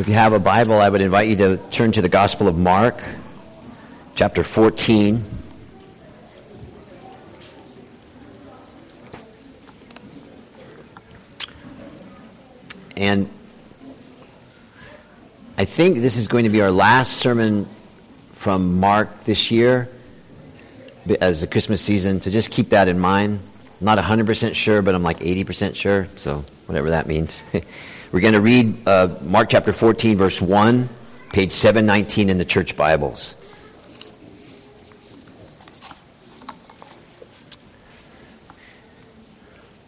If you have a Bible, I would invite you to turn to the Gospel of Mark, chapter 14. And I think this is going to be our last sermon from Mark this year as the Christmas season, so just keep that in mind. Not 100% sure, but I'm like 80% sure, so whatever that means. We're going to read uh, Mark chapter 14, verse 1, page 719 in the church Bibles.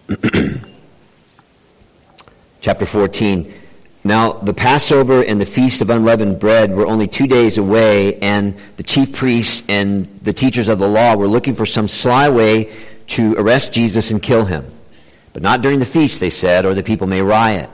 chapter 14. Now, the Passover and the Feast of Unleavened Bread were only two days away, and the chief priests and the teachers of the law were looking for some sly way to arrest Jesus and kill him. But not during the feast, they said, or the people may riot.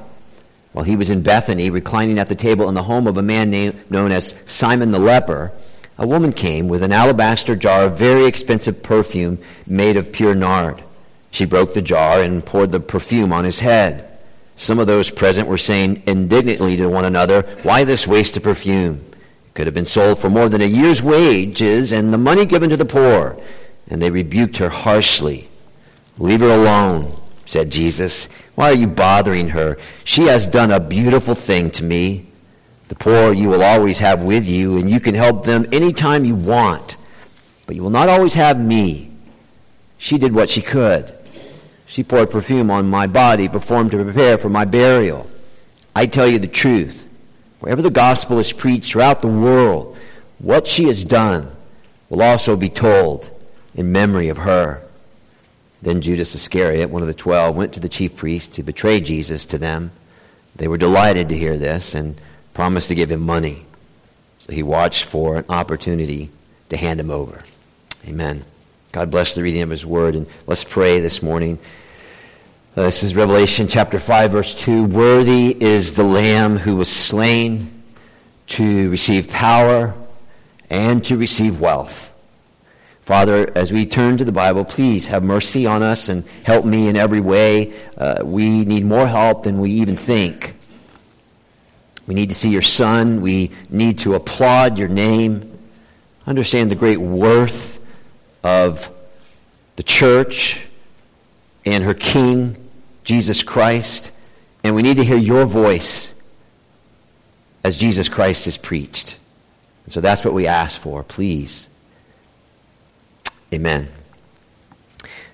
While he was in Bethany, reclining at the table in the home of a man named, known as Simon the leper, a woman came with an alabaster jar of very expensive perfume made of pure nard. She broke the jar and poured the perfume on his head. Some of those present were saying indignantly to one another, Why this waste of perfume? It could have been sold for more than a year's wages and the money given to the poor. And they rebuked her harshly. Leave her alone, said Jesus. Why are you bothering her? She has done a beautiful thing to me. The poor you will always have with you, and you can help them anytime you want. But you will not always have me. She did what she could. She poured perfume on my body, performed to prepare for my burial. I tell you the truth. Wherever the gospel is preached throughout the world, what she has done will also be told in memory of her. Then Judas Iscariot, one of the twelve, went to the chief priests to betray Jesus to them. They were delighted to hear this and promised to give him money. So he watched for an opportunity to hand him over. Amen. God bless the reading of his word. And let's pray this morning. Uh, this is Revelation chapter 5, verse 2. Worthy is the Lamb who was slain to receive power and to receive wealth Father, as we turn to the Bible, please have mercy on us and help me in every way. Uh, we need more help than we even think. We need to see your Son. We need to applaud your name. Understand the great worth of the church and her King, Jesus Christ. And we need to hear your voice as Jesus Christ is preached. And so that's what we ask for. Please Amen.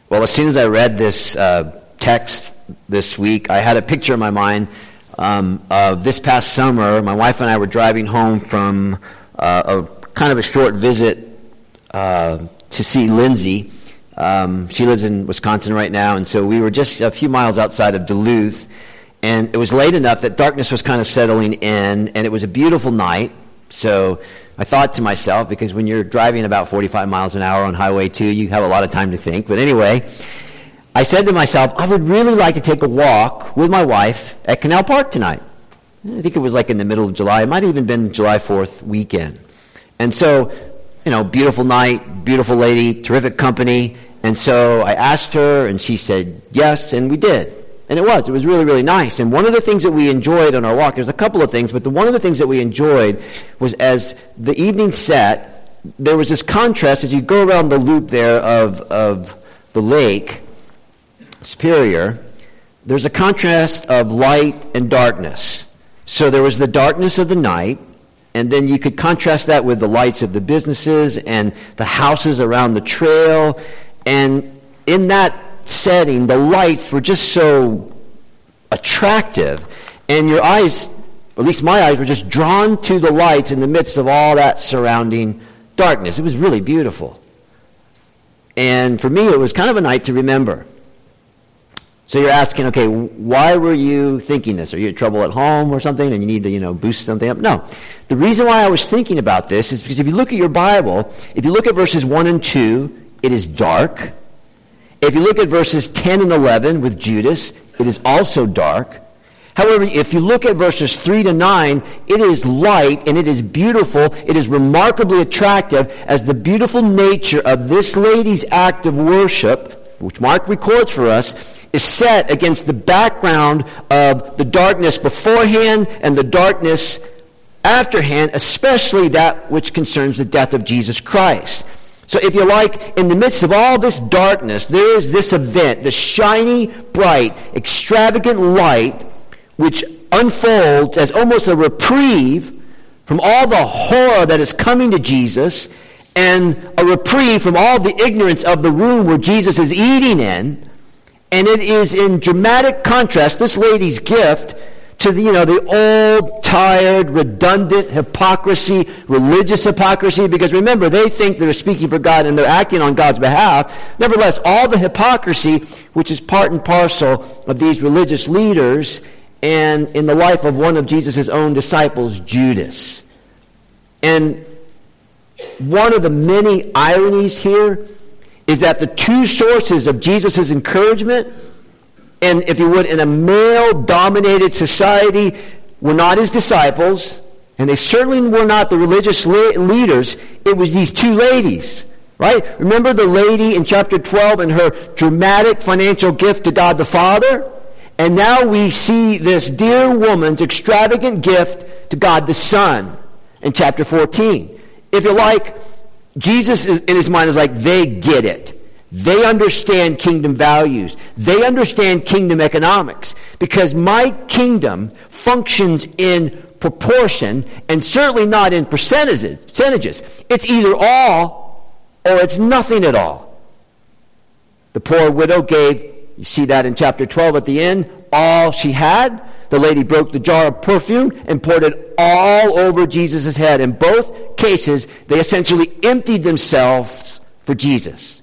Well, as soon as I read this uh, text this week, I had a picture in my mind um, of this past summer. My wife and I were driving home from uh, a kind of a short visit uh, to see Lindsay. Um, she lives in Wisconsin right now, and so we were just a few miles outside of Duluth. And it was late enough that darkness was kind of settling in, and it was a beautiful night. So I thought to myself, because when you're driving about 45 miles an hour on Highway 2, you have a lot of time to think. But anyway, I said to myself, I would really like to take a walk with my wife at Canal Park tonight. I think it was like in the middle of July. It might have even been July 4th weekend. And so, you know, beautiful night, beautiful lady, terrific company. And so I asked her, and she said yes, and we did. And it was. It was really, really nice. And one of the things that we enjoyed on our walk, there's a couple of things, but the, one of the things that we enjoyed was as the evening set, there was this contrast as you go around the loop there of, of the lake, Superior, there's a contrast of light and darkness. So there was the darkness of the night, and then you could contrast that with the lights of the businesses and the houses around the trail. And in that setting, the lights were just so attractive. And your eyes, at least my eyes, were just drawn to the lights in the midst of all that surrounding darkness. It was really beautiful. And for me, it was kind of a night to remember. So you're asking, okay, why were you thinking this? Are you in trouble at home or something and you need to, you know, boost something up? No. The reason why I was thinking about this is because if you look at your Bible, if you look at verses 1 and 2, it is dark. If you look at verses 10 and 11 with Judas, it is also dark. However, if you look at verses 3 to 9, it is light and it is beautiful. It is remarkably attractive as the beautiful nature of this lady's act of worship, which Mark records for us, is set against the background of the darkness beforehand and the darkness afterhand, especially that which concerns the death of Jesus Christ. So, if you like, in the midst of all this darkness, there is this event, the shiny, bright, extravagant light, which unfolds as almost a reprieve from all the horror that is coming to Jesus and a reprieve from all the ignorance of the room where Jesus is eating in. And it is in dramatic contrast, this lady's gift, to the, you know, the old, tired, redundant hypocrisy, religious hypocrisy, because remember, they think they're speaking for God and they're acting on God's behalf. Nevertheless, all the hypocrisy, which is part and parcel of these religious leaders, and in the life of one of Jesus' own disciples, Judas. And one of the many ironies here is that the two sources of Jesus' encouragement, and if you would, in a male dominated society, were not his disciples, and they certainly were not the religious leaders. It was these two ladies, right? Remember the lady in chapter 12 and her dramatic financial gift to God the Father? And now we see this dear woman's extravagant gift to God the Son in chapter 14. If you like, Jesus is, in his mind is like, they get it. They understand kingdom values. They understand kingdom economics. Because my kingdom functions in proportion and certainly not in percentages. It's either all or it's nothing at all. The poor widow gave, you see that in chapter 12 at the end, all she had. The lady broke the jar of perfume and poured it all over Jesus' head. In both cases, they essentially emptied themselves for Jesus.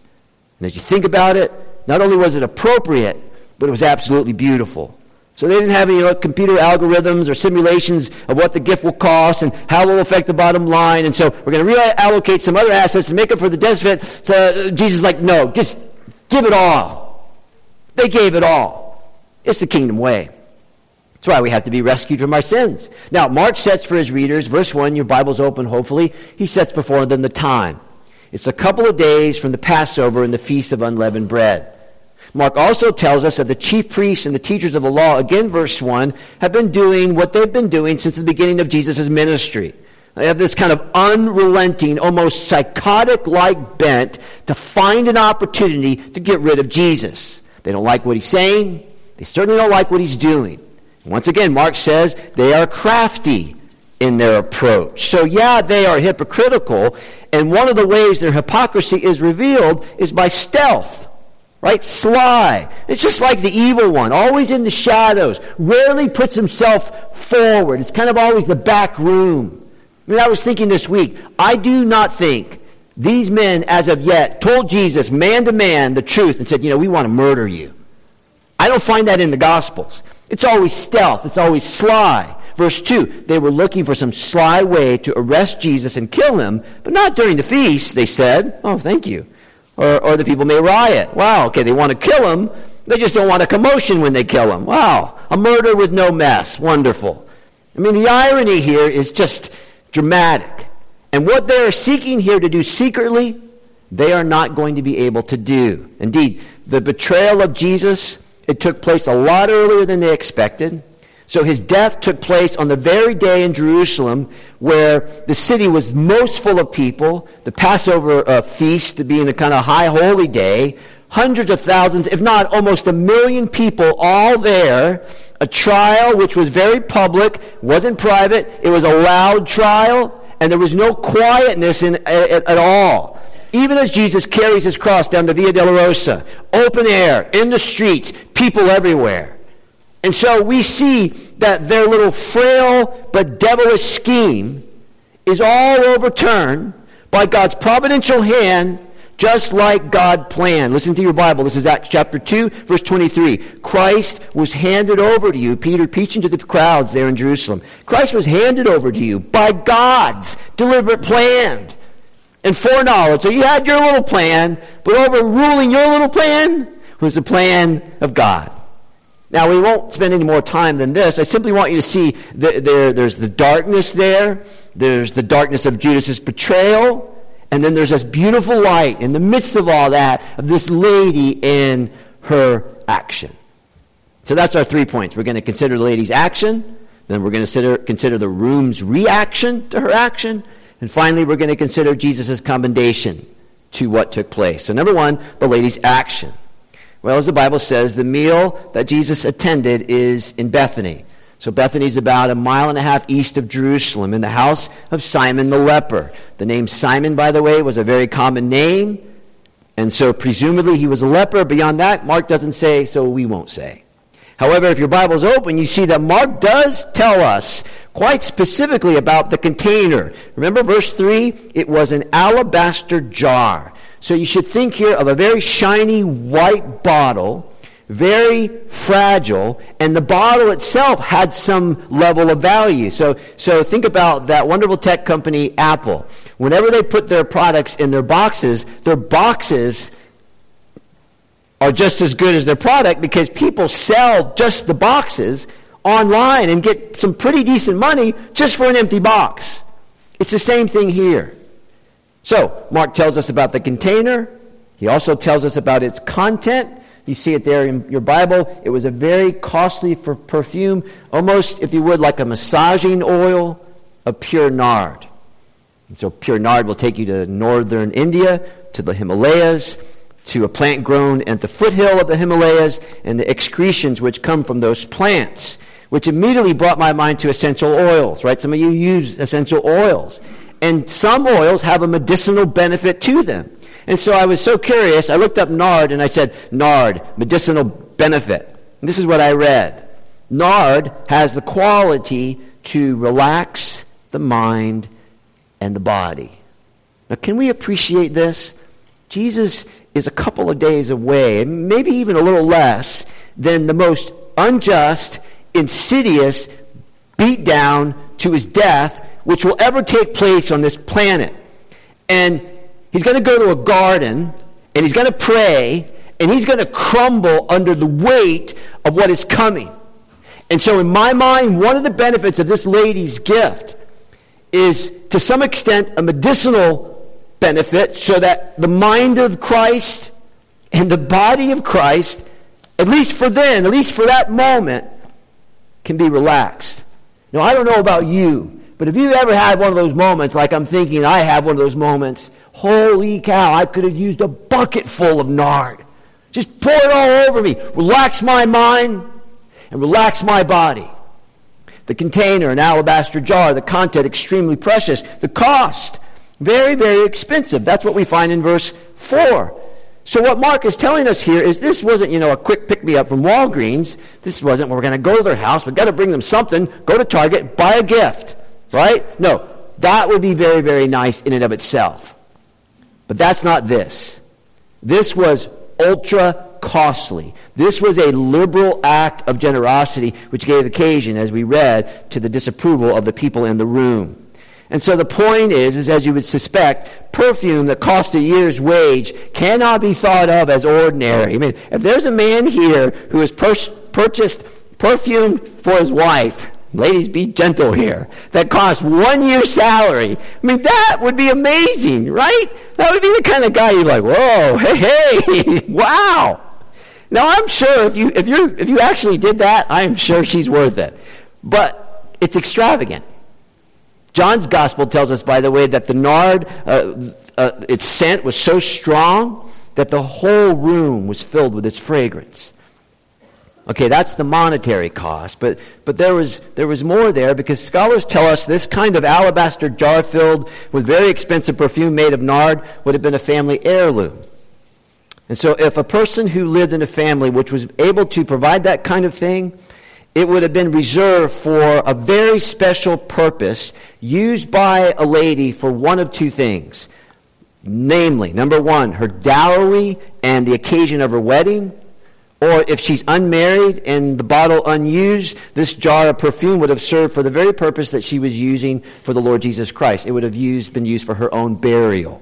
And as you think about it, not only was it appropriate, but it was absolutely beautiful. So they didn't have any computer algorithms or simulations of what the gift will cost and how it will affect the bottom line. And so we're going to reallocate some other assets to make up for the deficit. So uh, Jesus is like, no, just give it all. They gave it all. It's the kingdom way. That's why we have to be rescued from our sins. Now, Mark sets for his readers, verse 1, your Bible's open, hopefully. He sets before them the time. It's a couple of days from the Passover and the Feast of Unleavened Bread. Mark also tells us that the chief priests and the teachers of the law, again, verse 1, have been doing what they've been doing since the beginning of Jesus' ministry. They have this kind of unrelenting, almost psychotic like bent to find an opportunity to get rid of Jesus. They don't like what he's saying, they certainly don't like what he's doing. Once again, Mark says they are crafty in their approach. So, yeah, they are hypocritical, and one of the ways their hypocrisy is revealed is by stealth, right? Sly. It's just like the evil one, always in the shadows, rarely puts himself forward. It's kind of always the back room. I, mean, I was thinking this week, I do not think these men, as of yet, told Jesus man to man the truth and said, you know, we want to murder you. I don't find that in the Gospels. It's always stealth, it's always sly. Verse 2 They were looking for some sly way to arrest Jesus and kill him, but not during the feast, they said. Oh, thank you. Or, or the people may riot. Wow, okay, they want to kill him. They just don't want a commotion when they kill him. Wow, a murder with no mess. Wonderful. I mean, the irony here is just dramatic. And what they are seeking here to do secretly, they are not going to be able to do. Indeed, the betrayal of Jesus it took place a lot earlier than they expected. So his death took place on the very day in Jerusalem where the city was most full of people, the Passover uh, feast being a kind of high holy day, hundreds of thousands, if not almost a million people all there, a trial which was very public, wasn't private, it was a loud trial, and there was no quietness in, at, at all. Even as Jesus carries his cross down the Via Dolorosa, open air, in the streets, people everywhere. And so we see that their little frail but devilish scheme is all overturned by God's providential hand, just like God planned. Listen to your Bible. This is Acts chapter 2, verse 23. Christ was handed over to you, Peter preaching to the crowds there in Jerusalem. Christ was handed over to you by God's deliberate plan and foreknowledge. So you had your little plan, but overruling your little plan was the plan of God. Now, we won't spend any more time than this. I simply want you to see that there, there's the darkness there, there's the darkness of Judas's betrayal, and then there's this beautiful light in the midst of all that of this lady in her action. So that's our three points. We're going to consider the lady's action, then we're going to consider, consider the room's reaction to her action, and finally we're going to consider Jesus' commendation to what took place. So, number one, the lady's action. Well, as the Bible says, the meal that Jesus attended is in Bethany. So Bethany is about a mile and a half east of Jerusalem in the house of Simon the leper. The name Simon, by the way, was a very common name. And so presumably he was a leper. Beyond that, Mark doesn't say, so we won't say. However, if your Bible's open, you see that Mark does tell us quite specifically about the container. Remember verse 3? It was an alabaster jar. So you should think here of a very shiny white bottle very fragile, and the bottle itself had some level of value. So, so think about that wonderful tech company, Apple. Whenever they put their products in their boxes, their boxes are just as good as their product because people sell just the boxes online and get some pretty decent money just for an empty box. It's the same thing here. So, Mark tells us about the container. He also tells us about its content. You see it there in your Bible. It was a very costly for perfume, almost, if you would, like a massaging oil of pure nard. And so, pure nard will take you to northern India, to the Himalayas, to a plant grown at the foothill of the Himalayas, and the excretions which come from those plants, which immediately brought my mind to essential oils, right? Some of you use essential oils. And some oils have a medicinal benefit to them. And so I was so curious, I looked up nard and I said, nard, medicinal benefit. And this is what I read. Nard has the quality to relax the mind and the body. Now, can we appreciate this? Jesus is a couple of days away, maybe even a little less, than the most unjust, insidious beat down to his death which will ever take place on this planet. And He's going to go to a garden and he's going to pray and he's going to crumble under the weight of what is coming. And so, in my mind, one of the benefits of this lady's gift is to some extent a medicinal benefit so that the mind of Christ and the body of Christ, at least for then, at least for that moment, can be relaxed. Now, I don't know about you, but if you ever had one of those moments, like I'm thinking I have one of those moments, Holy cow, I could have used a bucket full of nard. Just pour it all over me. Relax my mind and relax my body. The container, an alabaster jar, the content extremely precious. The cost, very, very expensive. That's what we find in verse 4. So what Mark is telling us here is this wasn't, you know, a quick pick me up from Walgreens. This wasn't we're going to go to their house, we've got to bring them something, go to Target, buy a gift. Right? No. That would be very, very nice in and of itself. But that's not this. This was ultra costly. This was a liberal act of generosity which gave occasion, as we read, to the disapproval of the people in the room. And so the point is, is as you would suspect, perfume that cost a year's wage cannot be thought of as ordinary. I mean, if there's a man here who has pur- purchased perfume for his wife, Ladies, be gentle here. That costs one year's salary. I mean, that would be amazing, right? That would be the kind of guy you're like, whoa, hey, hey, wow. Now, I'm sure if you, if, you if you actually did that, I'm sure she's worth it. But it's extravagant. John's gospel tells us, by the way, that the nard, uh, uh, its scent was so strong that the whole room was filled with its fragrance. Okay, that's the monetary cost, but, but there, was, there was more there because scholars tell us this kind of alabaster jar filled with very expensive perfume made of nard would have been a family heirloom. And so, if a person who lived in a family which was able to provide that kind of thing, it would have been reserved for a very special purpose used by a lady for one of two things. Namely, number one, her dowry and the occasion of her wedding or if she's unmarried and the bottle unused, this jar of perfume would have served for the very purpose that she was using for the Lord Jesus Christ. It would have used, been used for her own burial.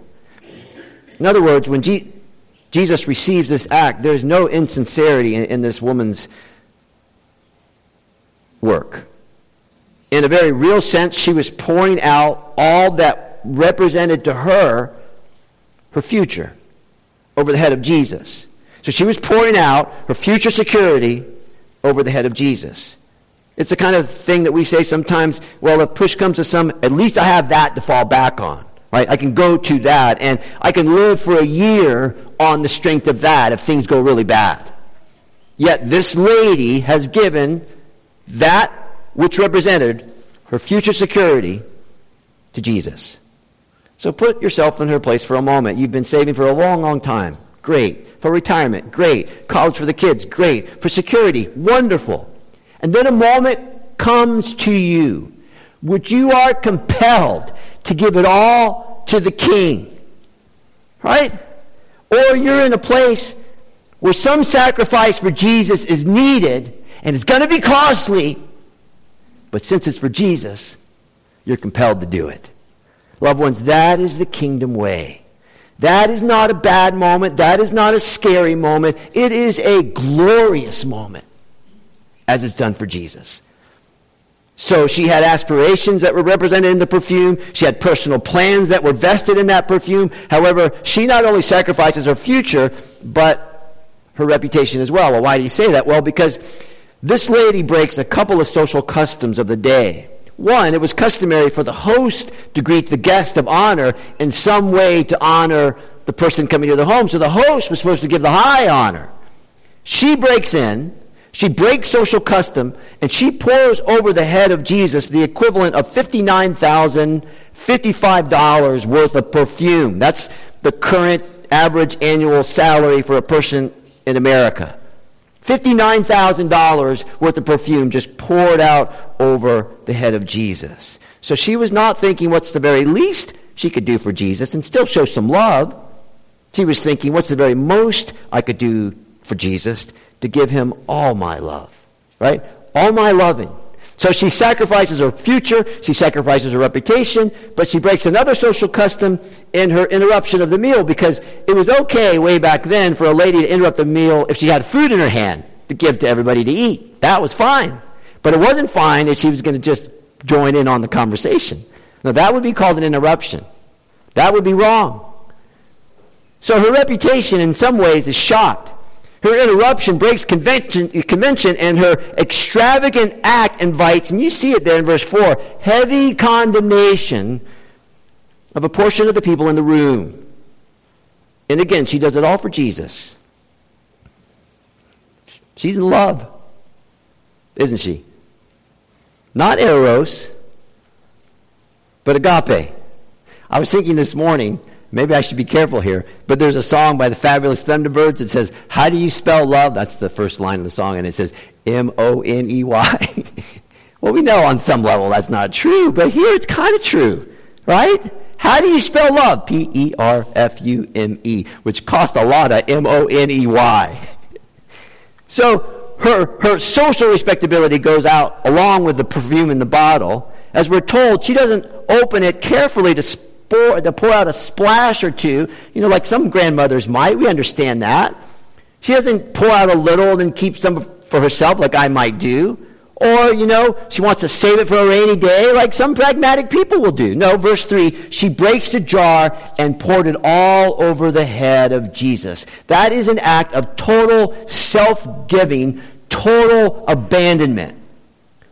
In other words, when G- Jesus receives this act, there's no insincerity in, in this woman's work. In a very real sense, she was pouring out all that represented to her her future over the head of Jesus. So she was pouring out her future security over the head of Jesus. It's the kind of thing that we say sometimes, well, if push comes to some, at least I have that to fall back on. Right? I can go to that and I can live for a year on the strength of that if things go really bad. Yet this lady has given that which represented her future security to Jesus. So put yourself in her place for a moment. You've been saving for a long, long time. Great. For retirement, great. College for the kids, great. For security, wonderful. And then a moment comes to you which you are compelled to give it all to the king. Right? Or you're in a place where some sacrifice for Jesus is needed and it's going to be costly, but since it's for Jesus, you're compelled to do it. Loved ones, that is the kingdom way. That is not a bad moment. That is not a scary moment. It is a glorious moment as it's done for Jesus. So she had aspirations that were represented in the perfume. She had personal plans that were vested in that perfume. However, she not only sacrifices her future, but her reputation as well. Well, why do you say that? Well, because this lady breaks a couple of social customs of the day. One, it was customary for the host to greet the guest of honor in some way to honor the person coming to the home. So the host was supposed to give the high honor. She breaks in she breaks social custom and she pours over the head of Jesus the equivalent of $59,055 worth of perfume. That's the current average annual salary for a person in America. $59,000 worth of perfume just poured out over the head of Jesus. So she was not thinking what's the very least she could do for Jesus and still show some love. She was thinking what's the very most I could do for Jesus to give him all my love, right? All my loving. So she sacrifices her future, she sacrifices her reputation, but she breaks another social custom in her interruption of the meal because it was okay way back then for a lady to interrupt a meal if she had food in her hand to give to everybody to eat. That was fine. But it wasn't fine if she was going to just join in on the conversation. Now, that would be called an interruption. That would be wrong. So her reputation, in some ways, is shot her interruption breaks convention, convention, and her extravagant act invites, and you see it there in verse 4, heavy condemnation of a portion of the people in the room. And again, she does it all for Jesus. She's in love, isn't she? Not eros, but agape. I was thinking this morning Maybe I should be careful here. But there's a song by the Fabulous Thunderbirds that says, How do you spell love? That's the first line of the song, and it says M O N E Y. well, we know on some level that's not true, but here it's kind of true, right? How do you spell love? P E R F U M E, which cost a lot of M O N E Y. So her, her social respectability goes out along with the perfume in the bottle. As we're told, she doesn't open it carefully to pour, to pour out a splash or two, you know, like some grandmothers might. We understand that. She doesn't pour out a little and then keep some for herself like I might do. Or, you know, she wants to save it for a rainy day like some pragmatic people will do. No, verse 3, she breaks the jar and poured it all over the head of Jesus. That is an act of total self-giving, total abandonment.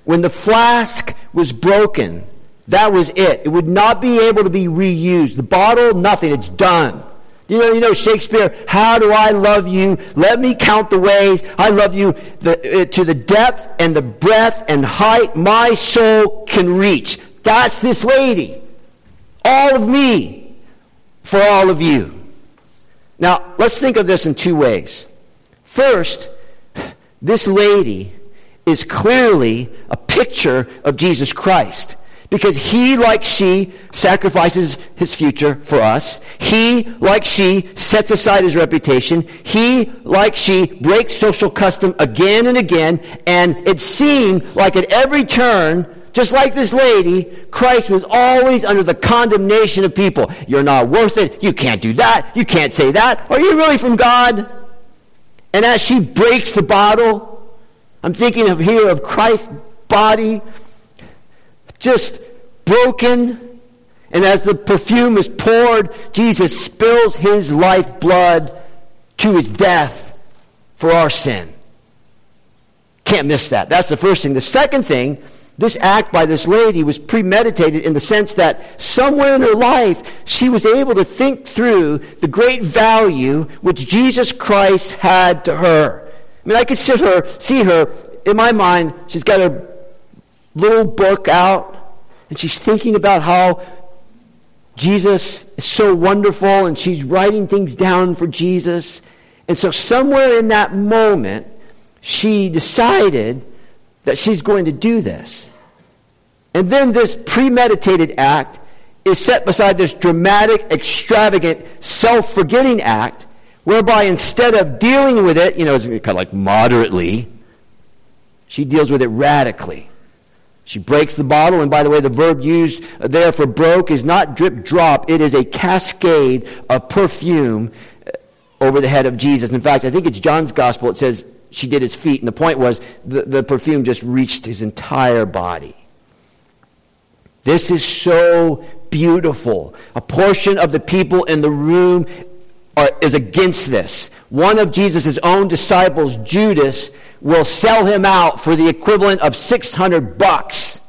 When the flask was broken, that was it. It would not be able to be reused. The bottle, nothing. It's done. You know, you know Shakespeare, how do I love you? Let me count the ways I love you the, uh, to the depth and the breadth and height my soul can reach. That's this lady. All of me for all of you. Now, let's think of this in two ways. First, this lady is clearly a picture of Jesus Christ. Because he, like she, sacrifices his future for us. He, like she, sets aside his reputation. He, like she, breaks social custom again and again. And it seemed like at every turn, just like this lady, Christ was always under the condemnation of people. You're not worth it. You can't do that. You can't say that. Are you really from God? And as she breaks the bottle, I'm thinking of here of Christ's body just broken. And as the perfume is poured, Jesus spills his life blood to his death for our sin. Can't miss that. That's the first thing. The second thing, this act by this lady was premeditated in the sense that somewhere in her life she was able to think through the great value which Jesus Christ had to her. I mean, I could sit her, see her in my mind. She's got a little book out, and she's thinking about how Jesus is so wonderful, and she's writing things down for Jesus. And so, somewhere in that moment, she decided that she's going to do this. And then this premeditated act is set beside this dramatic, extravagant, self forgetting act, whereby instead of dealing with it, you know, it's kind of like moderately, she deals with it radically. She breaks the bottle, and by the way, the verb used there for broke is not drip drop, it is a cascade of perfume uh, over the head of Jesus. In fact, I think it's John's gospel, it says she did his feet, and the point was the, the perfume just reached his entire body. This is so beautiful. A portion of the people in the room are, is against this. One of Jesus' own disciples, Judas, will sell him out for the equivalent of 600 bucks.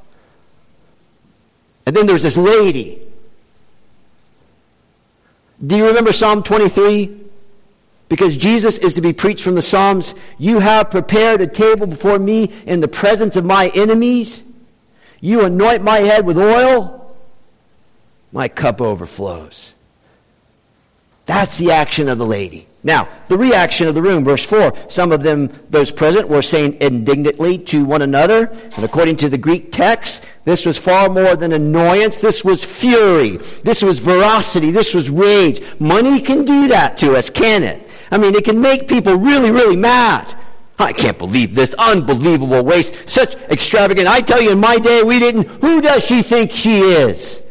And then there's this lady. Do you remember Psalm 23? Because Jesus is to be preached from the Psalms. You have prepared a table before me in the presence of my enemies. You anoint my head with oil. My cup overflows. That's the action of the lady. Now, the reaction of the room, verse 4. Some of them, those present, were saying indignantly to one another. And according to the Greek text, this was far more than annoyance. This was fury. This was veracity. This was rage. Money can do that to us, can it? I mean, it can make people really, really mad. I can't believe this unbelievable waste. Such extravagant. I tell you, in my day, we didn't. Who does she think she is?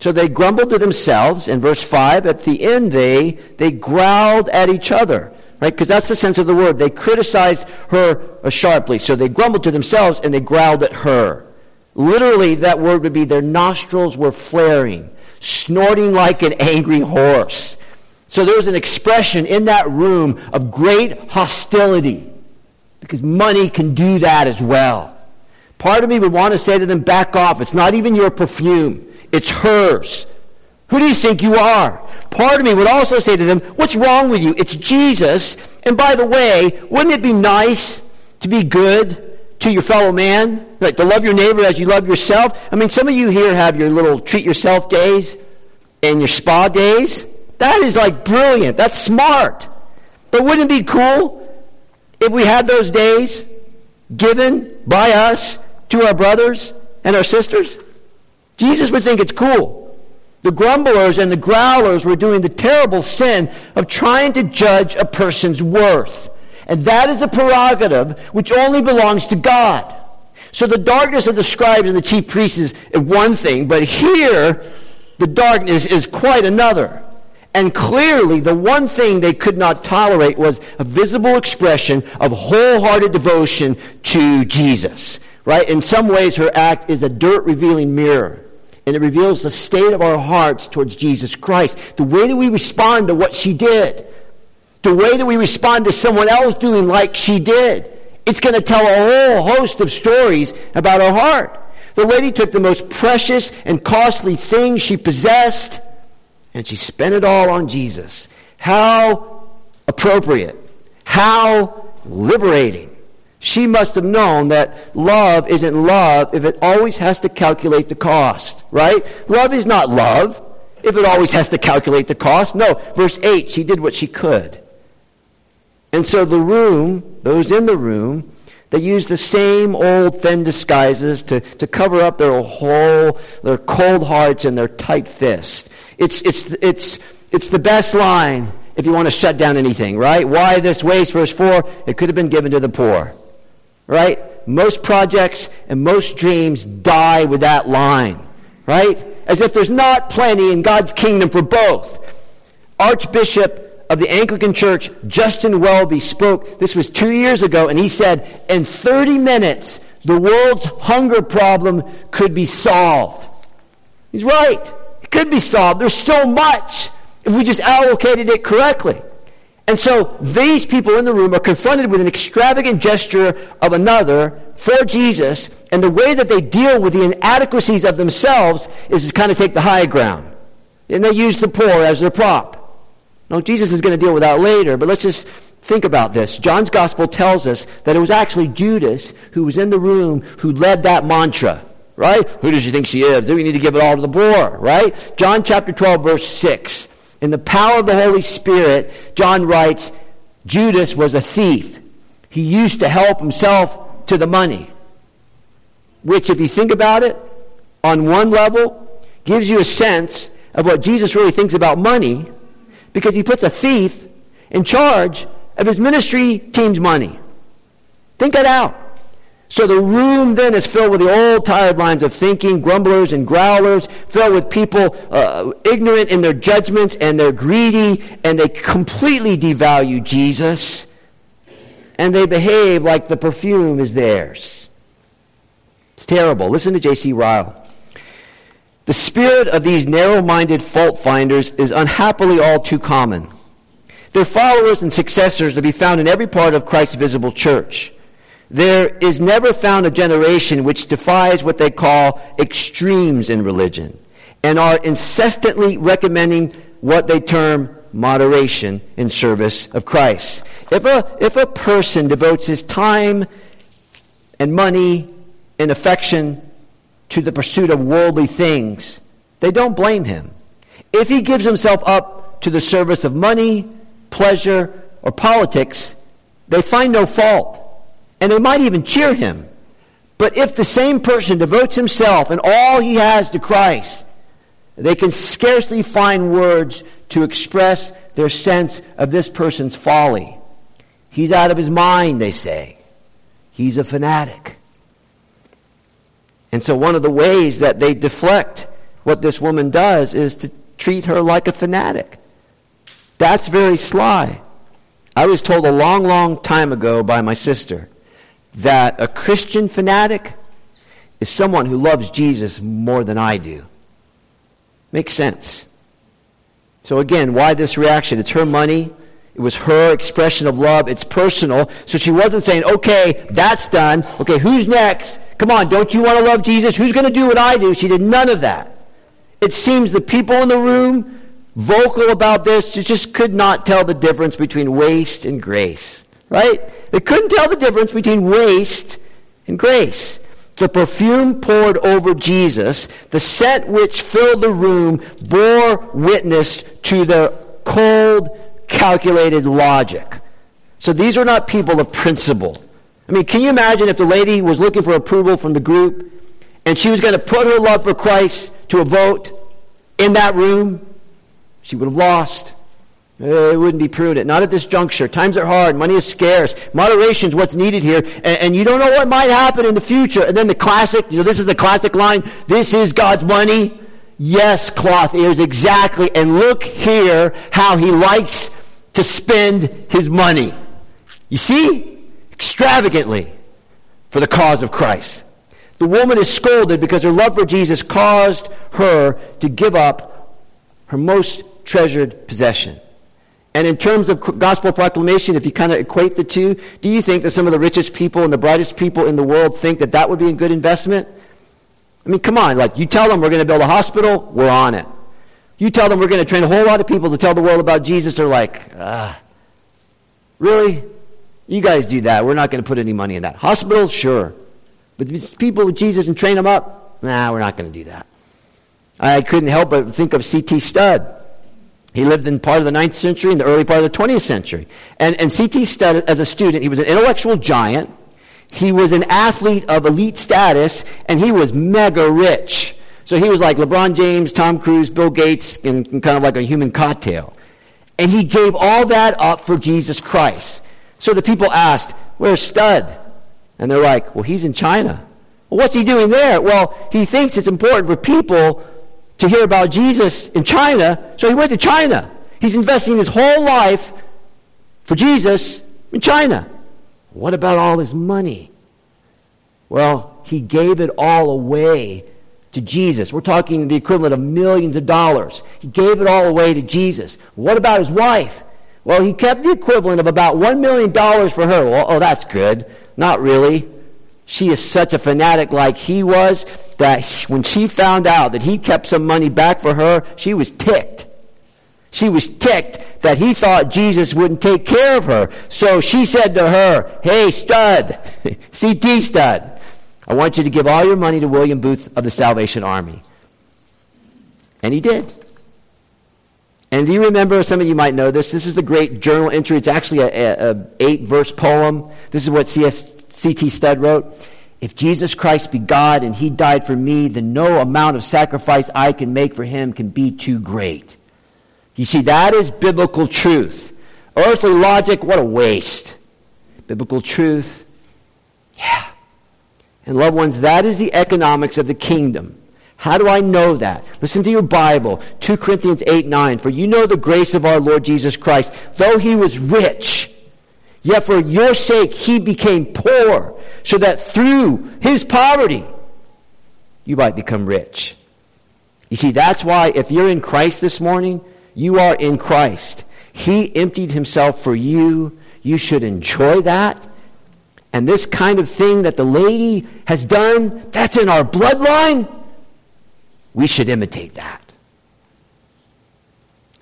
So they grumbled to themselves. In verse 5, at the end, they, they growled at each other. Right? Because that's the sense of the word. They criticized her uh, sharply. So they grumbled to themselves and they growled at her. Literally, that word would be their nostrils were flaring, snorting like an angry horse. So there was an expression in that room of great hostility because money can do that as well. Part of me would want to say to them, back off. It's not even your perfume, it's hers. Who do you think you are? Part of me would also say to them, what's wrong with you? It's Jesus. And by the way, wouldn't it be nice to be good to your fellow man? Like to love your neighbor as you love yourself? I mean, some of you here have your little treat yourself days and your spa days. That is like brilliant. That's smart. But wouldn't it be cool if we had those days given by us to our brothers and our sisters? Jesus would think it's cool. The grumblers and the growlers were doing the terrible sin of trying to judge a person's worth. And that is a prerogative which only belongs to God. So the darkness of the scribes and the chief priests is one thing, but here the darkness is quite another. And clearly, the one thing they could not tolerate was a visible expression of wholehearted devotion to Jesus. Right? In some ways, her act is a dirt revealing mirror. And it reveals the state of our hearts towards Jesus Christ. The way that we respond to what she did. The way that we respond to someone else doing like she did. It's going to tell a whole host of stories about our heart. The lady took the most precious and costly thing she possessed and she spent it all on Jesus. How appropriate. How liberating. She must have known that love isn't love if it always has to calculate the cost, right? Love is not love if it always has to calculate the cost. No, verse 8, she did what she could. And so the room, those in the room, they use the same old thin disguises to, to cover up their whole, their cold hearts and their tight fists. It's, it's, it's, it's the best line if you want to shut down anything, right? Why this waste? Verse 4 it could have been given to the poor, right? Most projects and most dreams die with that line, right? As if there's not plenty in God's kingdom for both. Archbishop of the Anglican Church, Justin Welby, spoke, this was two years ago, and he said, in 30 minutes, the world's hunger problem could be solved. He's right. It could be solved. There's so much if we just allocated it correctly. And so these people in the room are confronted with an extravagant gesture of another for Jesus, and the way that they deal with the inadequacies of themselves is to kind of take the high ground. And they use the poor as their prop. Now, Jesus is going to deal with that later, but let's just think about this. John's gospel tells us that it was actually Judas who was in the room who led that mantra, right? Who does she think she is? We need to give it all to the poor, right? John chapter 12, verse 6. In the power of the Holy Spirit, John writes, Judas was a thief. He used to help himself to the money. Which, if you think about it, on one level, gives you a sense of what Jesus really thinks about money because he puts a thief in charge of his ministry team's money. Think that out. So the room then is filled with the old tired lines of thinking, grumblers and growlers, filled with people uh, ignorant in their judgments and they're greedy and they completely devalue Jesus and they behave like the perfume is theirs. It's terrible. Listen to J.C. Ryle. The spirit of these narrow minded fault finders is unhappily all too common. Their followers and successors are to be found in every part of Christ's visible church. There is never found a generation which defies what they call extremes in religion and are incessantly recommending what they term moderation in service of Christ. If a, if a person devotes his time and money and affection to the pursuit of worldly things, they don't blame him. If he gives himself up to the service of money, pleasure, or politics, they find no fault and they might even cheer him. But if the same person devotes himself and all he has to Christ, they can scarcely find words to express their sense of this person's folly. He's out of his mind, they say. He's a fanatic. And so, one of the ways that they deflect what this woman does is to treat her like a fanatic. That's very sly. I was told a long, long time ago by my sister that a Christian fanatic is someone who loves Jesus more than I do. Makes sense. So, again, why this reaction? It's her money. It was her expression of love. It's personal. So she wasn't saying, okay, that's done. Okay, who's next? Come on, don't you want to love Jesus? Who's going to do what I do? She did none of that. It seems the people in the room, vocal about this, just could not tell the difference between waste and grace right? They couldn't tell the difference between waste and grace. The perfume poured over Jesus, the scent which filled the room, bore witness to the cold, calculated logic. So these are not people of principle. I mean, can you imagine if the lady was looking for approval from the group and she was going to put her love for Christ to a vote in that room? She would have lost. Eh, it wouldn't be prudent. Not at this juncture. Times are hard. Money is scarce. Moderation is what's needed here. And, and, you don't know what might happen in the future. And then the classic, you know, this is the classic line. This is God's money. Yes, cloth ears, exactly. And look here how he likes to spend his money. You see? Extravagantly for the cause of Christ. The woman is scolded because her love for Jesus caused her to give up her most treasured possession. And in terms of gospel proclamation, if you kind of equate the two, do you think that some of the richest people and the brightest people in the world think that that would be a good investment? I mean, come on. Like, you tell them we're going to build a hospital, we're on it. You tell them we're going to train a whole lot of people to tell the world about Jesus, they're like, ah, really? You guys do that. We're not going to put any money in that. Hospitals, sure. But these people with Jesus and train them up, nah, we're not going to do that. I couldn't help but think of C.T. Studd. He lived in part of the 9th century and the early part of the 20th century. And, and C.T. Studd, as a student, he was an intellectual giant. He was an athlete of elite status, and he was mega rich. So he was like LeBron James, Tom Cruise, Bill Gates, and, and kind of like a human cocktail. And he gave all that up for Jesus Christ. So the people asked, Where's Studd? And they're like, Well, he's in China. Well, what's he doing there? Well, he thinks it's important for people to hear about Jesus in China, so he went to China. He's investing his whole life for Jesus in China. What about all his money? Well, he gave it all away to Jesus. We're talking the equivalent of millions of dollars. He gave it all away to Jesus. What about his wife? Well, he kept the equivalent of about $1 million for her. Well, oh, that's good. Not really. She is such a fanatic like he was that when she found out that he kept some money back for her, she was ticked. She was ticked that he thought Jesus wouldn't take care of her. So she said to her, Hey, stud, CT Studd, I want you to give all your money to William Booth of the Salvation Army. And he did. And do you remember, some of you might know this, this is the great journal entry. It's actually a, eight verse poem. This is what C.S. C.T. Studd wrote. If Jesus Christ be God and he died for me, then no amount of sacrifice I can make for him can be too great. You see, that is biblical truth. Earthly logic, what a waste. Biblical truth, yeah. And loved ones, that is the economics of the kingdom. How do I know that? Listen to your Bible, 2 Corinthians 8 9. For you know the grace of our Lord Jesus Christ. Though he was rich, yet for your sake he became poor, so that through his poverty you might become rich. You see, that's why if you're in Christ this morning, you are in Christ. He emptied himself for you. You should enjoy that. And this kind of thing that the lady has done, that's in our bloodline. We should imitate that.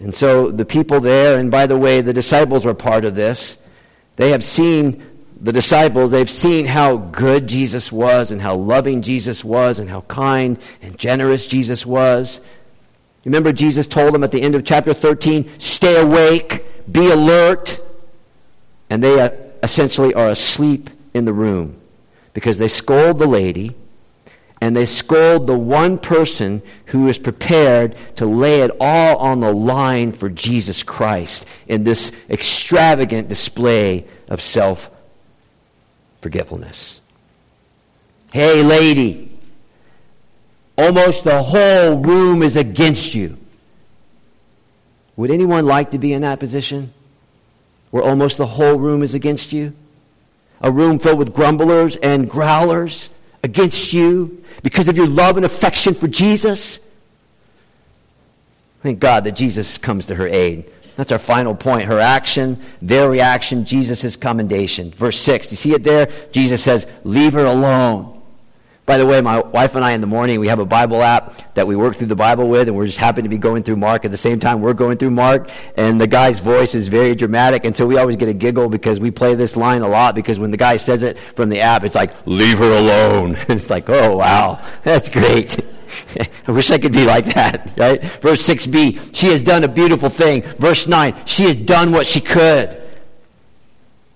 And so the people there, and by the way, the disciples were part of this, they have seen the disciples, they've seen how good Jesus was and how loving Jesus was and how kind and generous Jesus was. Remember, Jesus told them at the end of chapter 13, stay awake, be alert. And they uh, essentially are asleep in the room because they scold the lady and they scold the one person who is prepared to lay it all on the line for Jesus Christ in this extravagant display of self forgetfulness. Hey, lady, almost the whole room is against you. Would anyone like to be in that position where almost the whole room is against you? A room filled with grumblers and growlers against you because of your love and affection for Jesus? Thank God that Jesus comes to her aid. That's our final point. Her action, their reaction, Jesus' commendation. Verse 6. You see it there? Jesus says, Leave her alone. By the way, my wife and I in the morning, we have a Bible app that we work through the Bible with, and we're just happen to be going through Mark at the same time we're going through Mark, and the guy's voice is very dramatic, and so we always get a giggle because we play this line a lot because when the guy says it from the app, it's like, leave her alone. And it's like, oh, wow, that's great. I wish I could be like that, right? Verse 6b, she has done a beautiful thing. Verse 9, she has done what she could.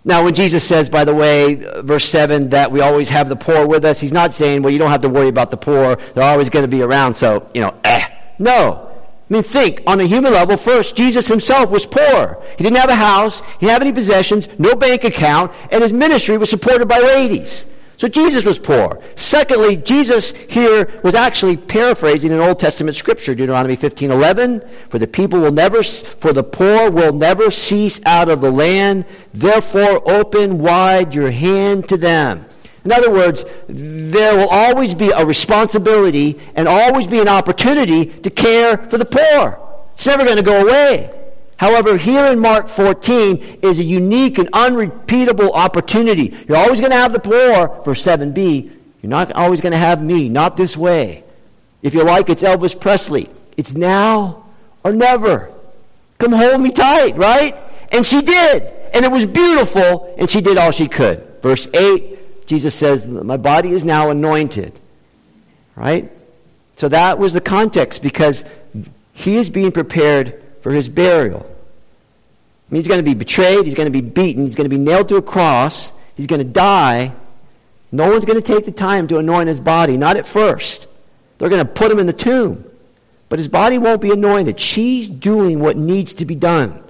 Now, when Jesus says, by the way, verse 7, that we always have the poor with us, he's not saying, well, you don't have to worry about the poor. They're always going to be around, so, you know, eh. No. I mean, think, on a human level, first, Jesus himself was poor. He didn't have a house, he didn't have any possessions, no bank account, and his ministry was supported by ladies. So Jesus was poor. Secondly, Jesus here was actually paraphrasing an Old Testament scripture, Deuteronomy 15:11, for the people will never for the poor will never cease out of the land, therefore open wide your hand to them. In other words, there will always be a responsibility and always be an opportunity to care for the poor. It's never going to go away. However, here in Mark 14 is a unique and unrepeatable opportunity. You're always going to have the poor, verse 7b. You're not always going to have me, not this way. If you like, it's Elvis Presley. It's now or never. Come hold me tight, right? And she did. And it was beautiful, and she did all she could. Verse 8, Jesus says, My body is now anointed. Right? So that was the context because he is being prepared for his burial. I mean, he's going to be betrayed, he's going to be beaten, he's going to be nailed to a cross, he's going to die. No one's going to take the time to anoint his body, not at first. They're going to put him in the tomb. But his body won't be anointed. She's doing what needs to be done.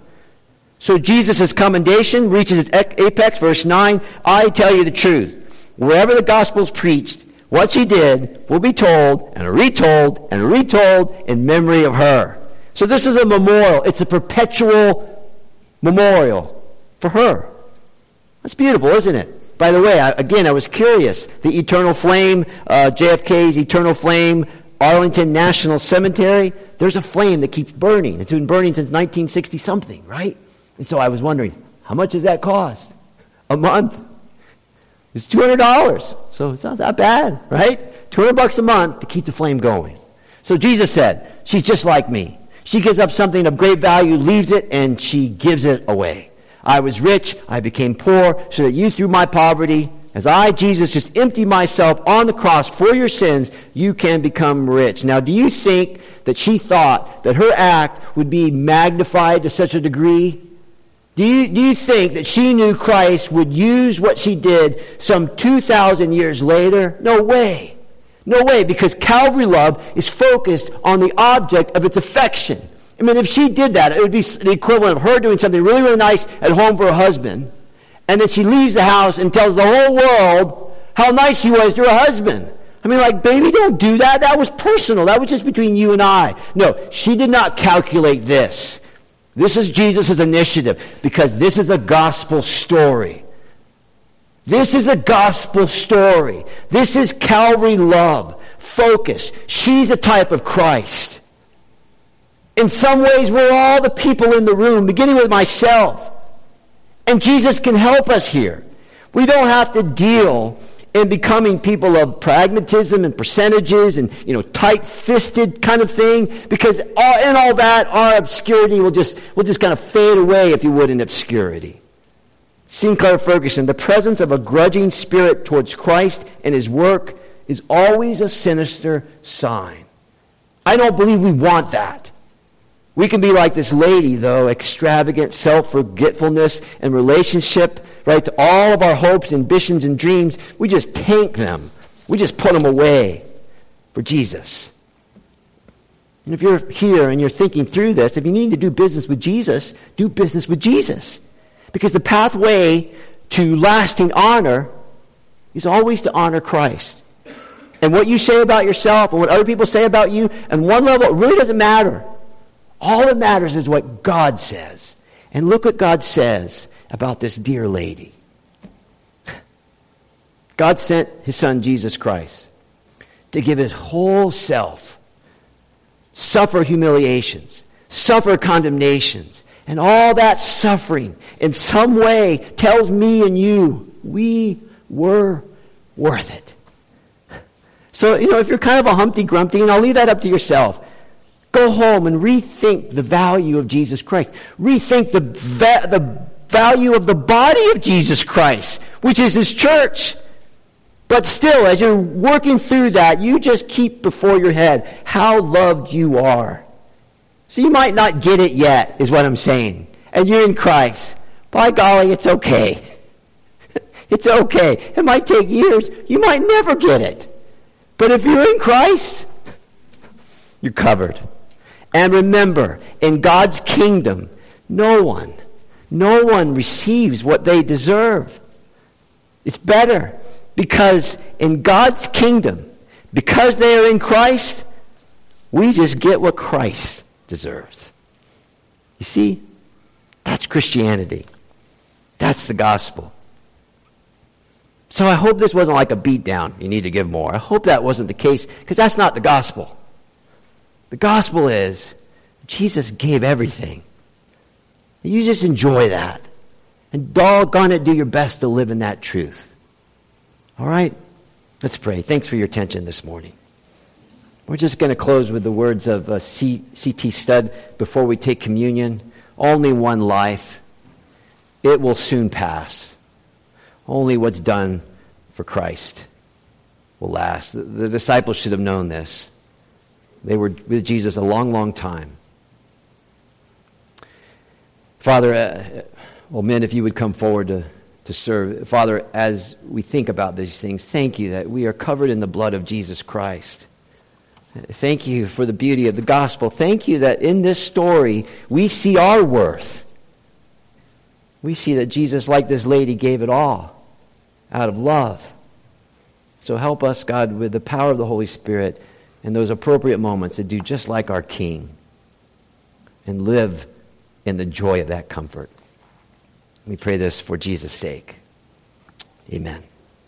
So Jesus' commendation reaches its apex, verse 9. I tell you the truth. Wherever the gospel is preached, what she did will be told and retold and retold in memory of her. So this is a memorial. It's a perpetual memorial for her. That's beautiful, isn't it? By the way, I, again, I was curious. The Eternal Flame, uh, JFK's Eternal Flame, Arlington National Cemetery, there's a flame that keeps burning. It's been burning since 1960 something, right? And so I was wondering, how much does that cost? A month. It's $200. So it's not that bad, right? 200 bucks a month to keep the flame going. So Jesus said, she's just like me. She gives up something of great value, leaves it, and she gives it away. I was rich, I became poor, so that you, through my poverty, as I, Jesus, just empty myself on the cross for your sins, you can become rich. Now, do you think that she thought that her act would be magnified to such a degree? Do you, do you think that she knew Christ would use what she did some 2,000 years later? No way. No way, because Calvary love is focused on the object of its affection. I mean, if she did that, it would be the equivalent of her doing something really, really nice at home for her husband, and then she leaves the house and tells the whole world how nice she was to her husband. I mean, like, baby, don't do that. That was personal. That was just between you and I. No, she did not calculate this. This is Jesus' initiative because this is a gospel story. This is a gospel story. This is Calvary love. Focus. She's a type of Christ. In some ways, we're all the people in the room, beginning with myself. And Jesus can help us here. We don't have to deal in becoming people of pragmatism and percentages and you know tight-fisted kind of thing because all, in all that our obscurity will just will just kind of fade away if you would in obscurity sinclair ferguson the presence of a grudging spirit towards christ and his work is always a sinister sign i don't believe we want that we can be like this lady, though, extravagant self forgetfulness and relationship, right? To all of our hopes, ambitions, and dreams, we just tank them. We just put them away for Jesus. And if you're here and you're thinking through this, if you need to do business with Jesus, do business with Jesus. Because the pathway to lasting honor is always to honor Christ. And what you say about yourself and what other people say about you, and one level, it really doesn't matter. All that matters is what God says. And look what God says about this dear lady. God sent his son Jesus Christ to give his whole self, suffer humiliations, suffer condemnations, and all that suffering in some way tells me and you we were worth it. So, you know, if you're kind of a Humpty Grumpty, and I'll leave that up to yourself. Go home and rethink the value of Jesus Christ. Rethink the, va- the value of the body of Jesus Christ, which is his church. But still, as you're working through that, you just keep before your head how loved you are. So you might not get it yet, is what I'm saying. And you're in Christ. By golly, it's okay. it's okay. It might take years. You might never get it. But if you're in Christ, you're covered. And remember, in God's kingdom, no one, no one receives what they deserve. It's better because in God's kingdom, because they are in Christ, we just get what Christ deserves. You see, that's Christianity. That's the gospel. So I hope this wasn't like a beatdown. You need to give more. I hope that wasn't the case because that's not the gospel. The gospel is Jesus gave everything. You just enjoy that. And doggone it, do your best to live in that truth. All right? Let's pray. Thanks for your attention this morning. We're just going to close with the words of uh, C.T. Studd before we take communion. Only one life. It will soon pass. Only what's done for Christ will last. The, the disciples should have known this. They were with Jesus a long, long time. Father, uh, well, men, if you would come forward to, to serve. Father, as we think about these things, thank you that we are covered in the blood of Jesus Christ. Thank you for the beauty of the gospel. Thank you that in this story we see our worth. We see that Jesus, like this lady, gave it all out of love. So help us, God, with the power of the Holy Spirit in those appropriate moments to do just like our King and live in the joy of that comfort. We pray this for Jesus' sake. Amen.